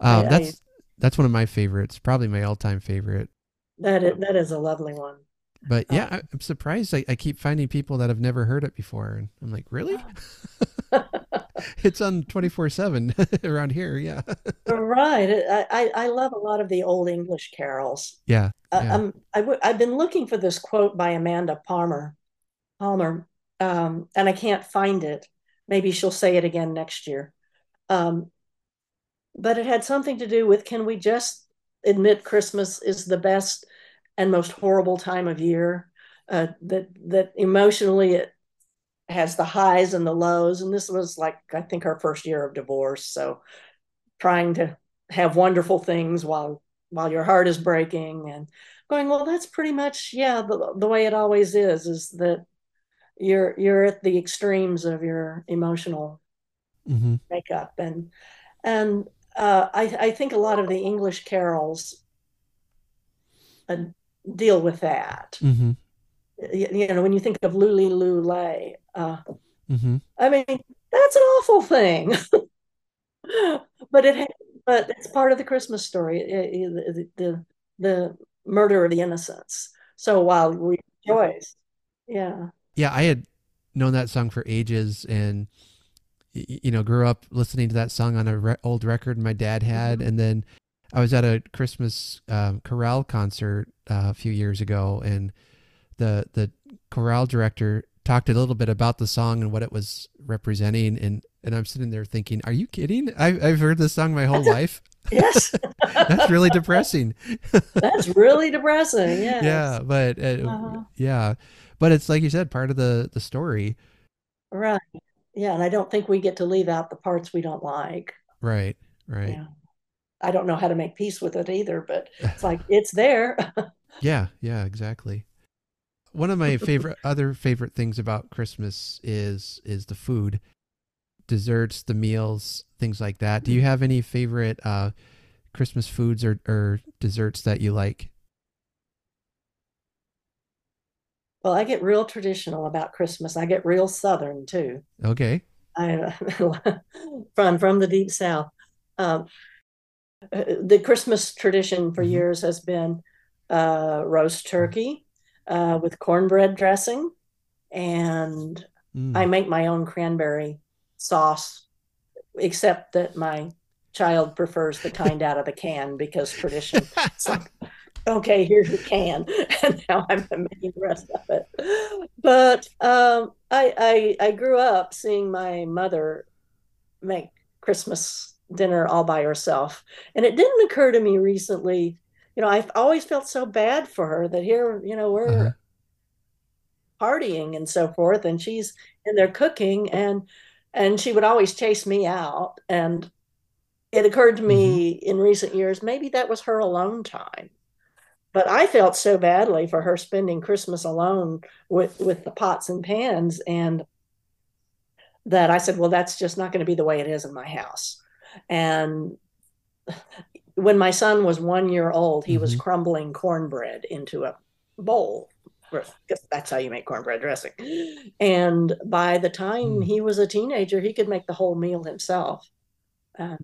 Um, I- that's that's one of my favorites. Probably my all-time favorite. That is, that is a lovely one. But yeah. I, I'm surprised. I, I keep finding people that have never heard it before, and I'm like, really? it's on 24 seven around here. Yeah, Right. I, I I love a lot of the old English carols. yeah, Uh, Yeah. um, I w I've been looking for this quote by Amanda Palmer, Palmer, um, and I can't find it. Maybe she'll say it again next year. Um, but it had something to do with can we just admit Christmas is the best and most horrible time of year? Uh, that that emotionally it has the highs and the lows, and this was like I think our first year of divorce, so trying to have wonderful things while while your heart is breaking and going well that's pretty much yeah the, the way it always is is that you're you're at the extremes of your emotional hmm makeup and and uh, I, I think a lot of the english carols uh, deal with that. Hmm you, you know when you think of lully lullay uh, hmm I mean, that's an awful thing. but it but it's part of the Christmas story, it- it- the, the the murder of the innocents. So while we rejoice, yeah, Yeah, I had known that song for ages, and you know, grew up listening to that song on a re- old record my dad had, Mhm. and then I was at a Christmas um, chorale concert uh, a few years ago, and the the chorale director talked a little bit about the song and what it was representing, and and I'm sitting there thinking, "Are you kidding? I've I've heard this song my whole life. yes, That's really depressing." that's really depressing. Yes. Yeah, but uh, Uh-huh. yeah, but it's like you said, part of the the story, right. Yeah, and I don't think we get to leave out the parts we don't like. right? Right. Yeah. I don't know how to make peace with it either, but it's like it's there. Yeah, yeah, exactly. One of my favorite other favorite things about Christmas is is the food, desserts, the meals, things like that. Do you have any favorite uh Christmas foods or or desserts that you like? Well, I get real traditional about Christmas. I get real Southern too. Okay. I from from the deep south. Um, the Christmas tradition for Mhm. years has been uh, roast turkey uh, with cornbread dressing, and Mm. I make my own cranberry sauce, except that my child prefers the kind out of the can because tradition. Like, okay, here's your can, and now I'm making the rest of it. But um, I, I I grew up seeing my mother make Christmas dinner all by herself, and it didn't occur to me recently. You know, I've always felt so bad for her that here, you know, we're Uh-huh. partying and so forth, and she's in there cooking, and and she would always chase me out, and it occurred to me in recent years maybe that was her alone time but I felt so badly for her spending Christmas alone with with the pots and pans and that I said, well, that's just not going to be the way it is in my house. And when my son was one year old, he was Mhm. crumbling cornbread into a bowl. Because that's how you make cornbread dressing. And by the time Mm. he was a teenager, he could make the whole meal himself. And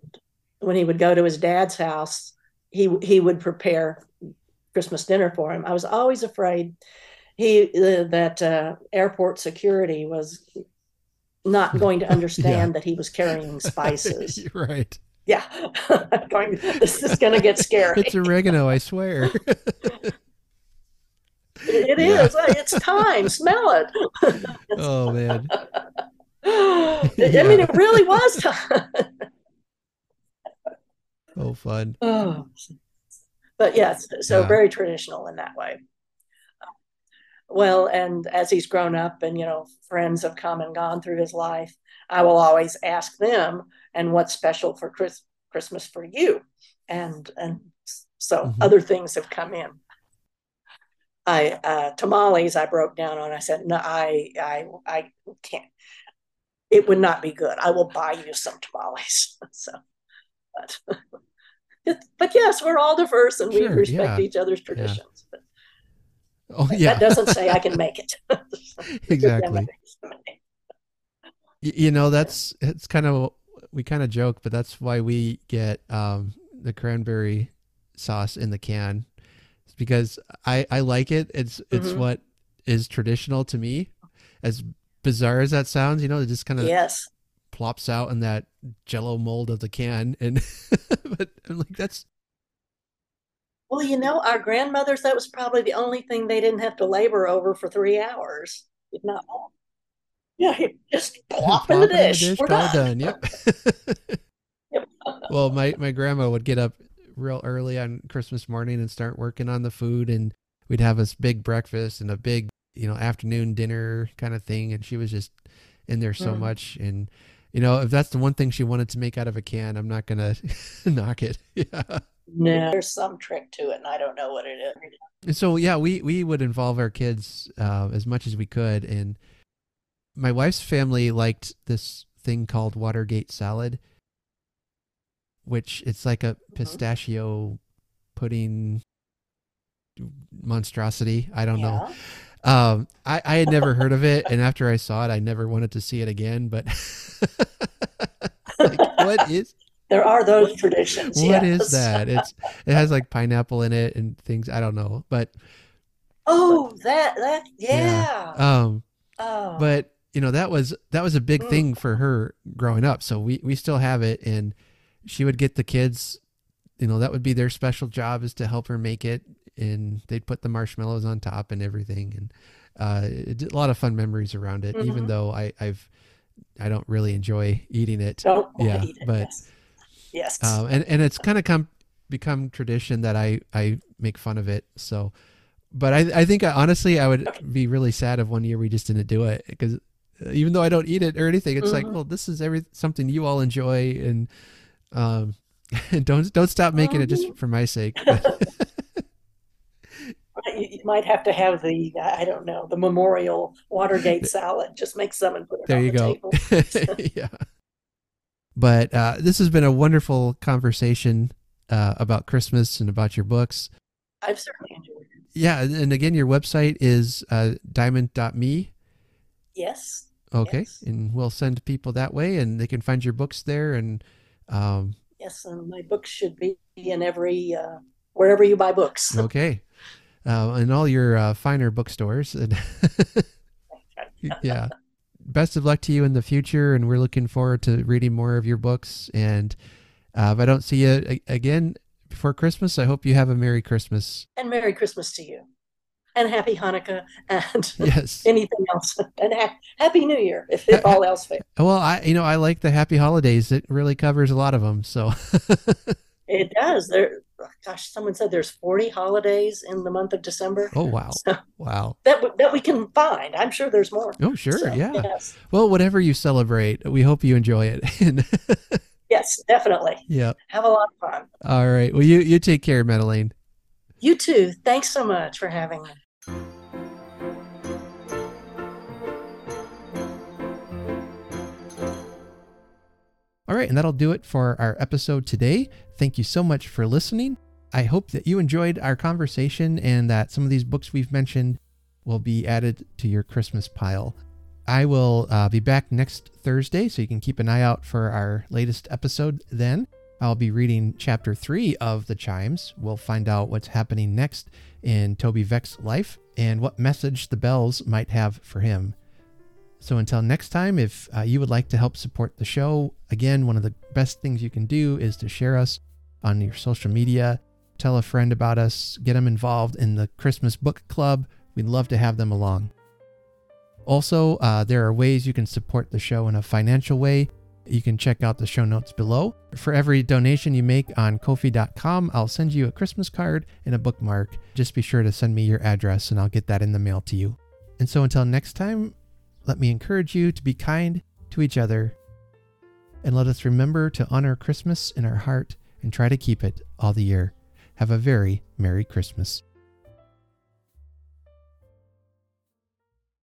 when he would go to his dad's house, he he would prepare Christmas dinner for him. I was always afraid he uh, that uh, airport security was not going to understand that he was carrying spices. Right. yeah, going. This is going to get scary. It's oregano, I swear. It is. Yeah. It's thyme. Smell it. oh man. I mean, it really was thyme. Oh fun. Oh. But yes, so Yeah. very traditional in that way. well, and as he's grown up and, you know, friends have come and gone through his life, I will always ask them, and what's special for Chris, Christmas for you? And, and so mm-hmm. other things have come in. I, uh, tamales, I broke down on, I said, no, I, I, I can't, it would not be good. I will buy you some tamales. so, but, but yes, we're all diverse and sure, we respect yeah. each other's traditions. Yeah. Oh yeah. That doesn't say I can make it. exactly. you know, that's it's kind of we kind of joke, but that's why we get um, the cranberry sauce in the can. It's because I I like it. It's it's mm-hmm. what is traditional to me. As bizarre as that sounds, you know, it just kind of yes plops out in that jello mold of the can and but I'm like that's well, you know, our grandmothers, that was probably the only thing they didn't have to labor over for three hours, if not more. Yeah, just plop, in the dish. In the dish We're done. done. Yep. yep. well, my, my grandma would get up real early on Christmas morning and start working on the food, and we'd have this big breakfast and a big, you know, afternoon dinner kind of thing. And she was just in there so mm. much. And, you know, if that's the one thing she wanted to make out of a can, I'm not going to knock it. Yeah. No, there's some trick to it, and I don't know what it is. So yeah, we we would involve our kids uh, as much as we could, and my wife's family liked this thing called Watergate salad, which it's like a mm-hmm. pistachio pudding monstrosity. I don't yeah. know. Um, I, I had never heard of it, and after I saw it, I never wanted to see it again. But like, what is there are those traditions. What yes. is that? It's it has like pineapple in it and things. I don't know, but oh, that that yeah. yeah. Um, oh. but you know that was that was a big mm. thing for her growing up. So we we still have it, and she would get the kids. You know that would be their special job is to help her make it, and they'd put the marshmallows on top and everything, and uh, a lot of fun memories around it. Mm-hmm. Even though I I've I don't really enjoy eating it. Don't yeah, eat it, but. Yes Yes. Um, and and it's kind of come become tradition that I I make fun of it. So, but I I think I, honestly I would be really sad if one year we just didn't do it because uh, even though I don't eat it or anything, it's mm-hmm. like well this is every something you all enjoy and um don't don't stop making it just mm-hmm. for my sake. you might have to have the I don't know the memorial Watergate salad. Just make some and put it there. you the go. yeah. But uh, this has been a wonderful conversation uh, about Christmas and about your books. I've certainly enjoyed it. Yeah, and again, your website is uh, dimond.me. Yes. Okay, yes. and we'll send people that way, and they can find your books there. And um, yes, and my books should be in every uh, wherever you buy books. okay, uh, in all your uh, finer bookstores. yeah best of luck to you in the future, and we're looking forward to reading more of your books. And uh, if I don't see you again before Christmas, I hope you have a Merry Christmas. And Merry Christmas to you. And Happy Hanukkah and yes. anything else. And ha- Happy New Year if, if all else fails. Well, I you know I like the Happy Holidays. It really covers a lot of them. So it does. There gosh, someone said there's 40 holidays in the month of December. Oh wow, so wow. That that we can find. I'm sure there's more. Oh sure, so, yeah. Yes. Well, whatever you celebrate, we hope you enjoy it. yes, definitely. Yeah. Have a lot of fun. All right. Well, you you take care, Madeline. You too. Thanks so much for having me. All right, and that'll do it for our episode today. Thank you so much for listening. I hope that you enjoyed our conversation and that some of these books we've mentioned will be added to your Christmas pile. I will uh, be back next Thursday, so you can keep an eye out for our latest episode then. I'll be reading chapter three of The Chimes. We'll find out what's happening next in Toby Veck's life and what message the bells might have for him. So until next time, if uh, you would like to help support the show, again, one of the best things you can do is to share us on your social media, tell a friend about us, get them involved in the Christmas book club. We'd love to have them along. Also, uh, there are ways you can support the show in a financial way. You can check out the show notes below. For every donation you make on Ko-fi.com, I'll send you a Christmas card and a bookmark. Just be sure to send me your address and I'll get that in the mail to you. And so until next time, let me encourage you to be kind to each other and let us remember to honor Christmas in our heart and try to keep it all the year. Have a very Merry Christmas.